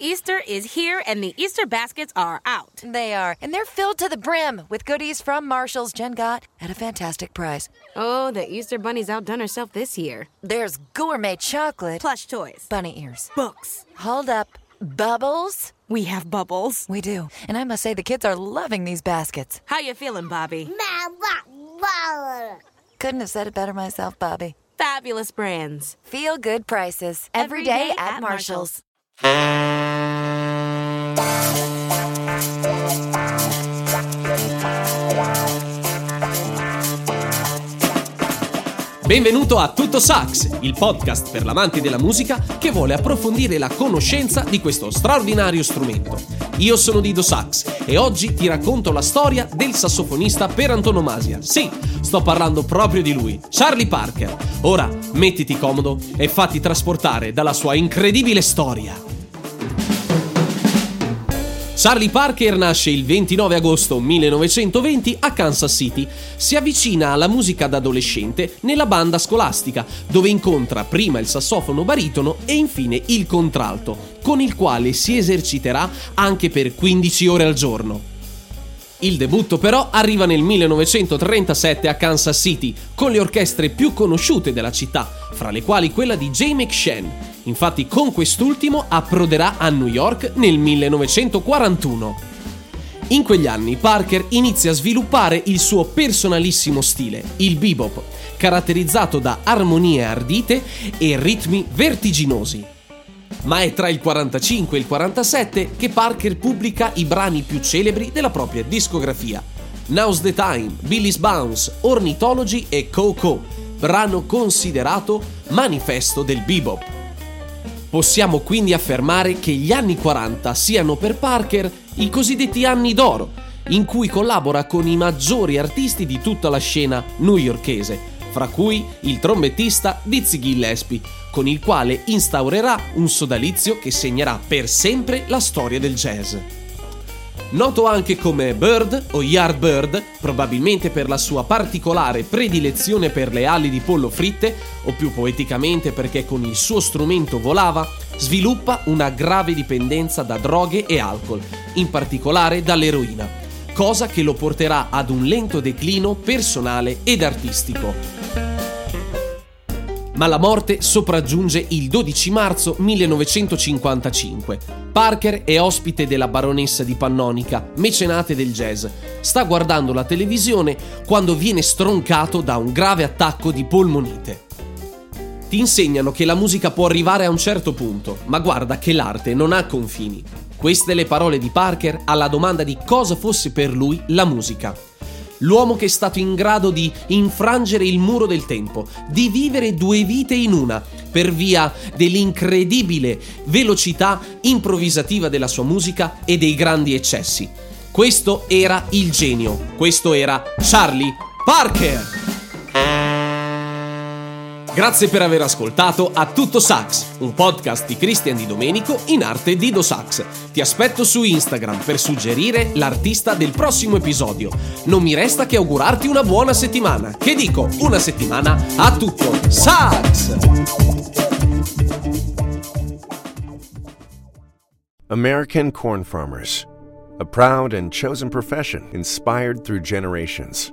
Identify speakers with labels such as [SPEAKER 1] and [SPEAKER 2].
[SPEAKER 1] Easter is here and the Easter baskets are out.
[SPEAKER 2] They are, and they're filled to the brim with goodies from Marshall's Jen got at a fantastic price.
[SPEAKER 1] Oh, the Easter Bunny's outdone herself this year.
[SPEAKER 2] There's gourmet chocolate,
[SPEAKER 1] Plush toys,
[SPEAKER 2] bunny ears.
[SPEAKER 1] books.
[SPEAKER 2] Hold up. Bubbles?
[SPEAKER 1] We have bubbles.
[SPEAKER 2] We do. And I must say, the kids are loving these baskets.
[SPEAKER 1] How you feeling, Bobby?
[SPEAKER 2] Couldn't have said it better myself, Bobby.
[SPEAKER 1] Fabulous brands.
[SPEAKER 2] Feel good prices
[SPEAKER 1] Every
[SPEAKER 2] every day,
[SPEAKER 1] day
[SPEAKER 2] at,
[SPEAKER 1] at
[SPEAKER 2] Marshall's.
[SPEAKER 3] Benvenuto a Tutto Sax, il podcast per l'amanti della musica che vuole approfondire la conoscenza di questo straordinario strumento. Io sono Dido Sax e oggi ti racconto la storia del sassofonista per antonomasia. Sì, sto parlando proprio di lui, Charlie Parker. Ora mettiti comodo e fatti trasportare dalla sua incredibile storia. Charlie Parker nasce il 29 agosto 1920 a Kansas City. Si avvicina alla musica da adolescente nella banda scolastica, dove incontra prima il sassofono baritono e infine il contralto, con il quale si eserciterà anche per 15 ore al giorno. Il debutto però arriva nel 1937 a Kansas City, con le orchestre più conosciute della città, fra le quali quella di Jay McShane. Infatti con quest'ultimo approderà a New York nel 1941. In quegli anni Parker inizia a sviluppare il suo personalissimo stile, il bebop, caratterizzato da armonie ardite e ritmi vertiginosi. Ma è tra il 45 e il 47 che Parker pubblica i brani più celebri della propria discografia. Now's the Time, Billy's Bounce, Ornithology e Coco, brano considerato manifesto del bebop. Possiamo quindi affermare che gli anni 40 siano per Parker i cosiddetti anni d'oro, in cui collabora con i maggiori artisti di tutta la scena newyorkese, fra cui il trombettista Dizzy Gillespie, con il quale instaurerà un sodalizio che segnerà per sempre la storia del jazz. Noto anche come Bird o Yardbird, probabilmente per la sua particolare predilezione per le ali di pollo fritte, o più poeticamente perché con il suo strumento volava, sviluppa una grave dipendenza da droghe e alcol, in particolare dall'eroina, cosa che lo porterà ad un lento declino personale ed artistico. Ma la morte sopraggiunge il 12 marzo 1955. Parker è ospite della baronessa di Pannonica, mecenate del jazz. Sta guardando la televisione quando viene stroncato da un grave attacco di polmonite. Ti insegnano che la musica può arrivare a un certo punto, ma guarda che l'arte non ha confini. Queste le parole di Parker alla domanda di cosa fosse per lui la musica l'uomo che è stato in grado di infrangere il muro del tempo, di vivere due vite in una, per via dell'incredibile velocità improvvisativa della sua musica e dei grandi eccessi. Questo era il genio, questo era Charlie Parker. Grazie per aver ascoltato A Tutto Sax, un podcast di Christian Di Domenico in arte Dido Sax. Ti aspetto su Instagram per suggerire l'artista del prossimo episodio. Non mi resta che augurarti una buona settimana. Che dico, una settimana a tutto sax!
[SPEAKER 4] American Corn Farmers, a proud and chosen profession inspired through generations.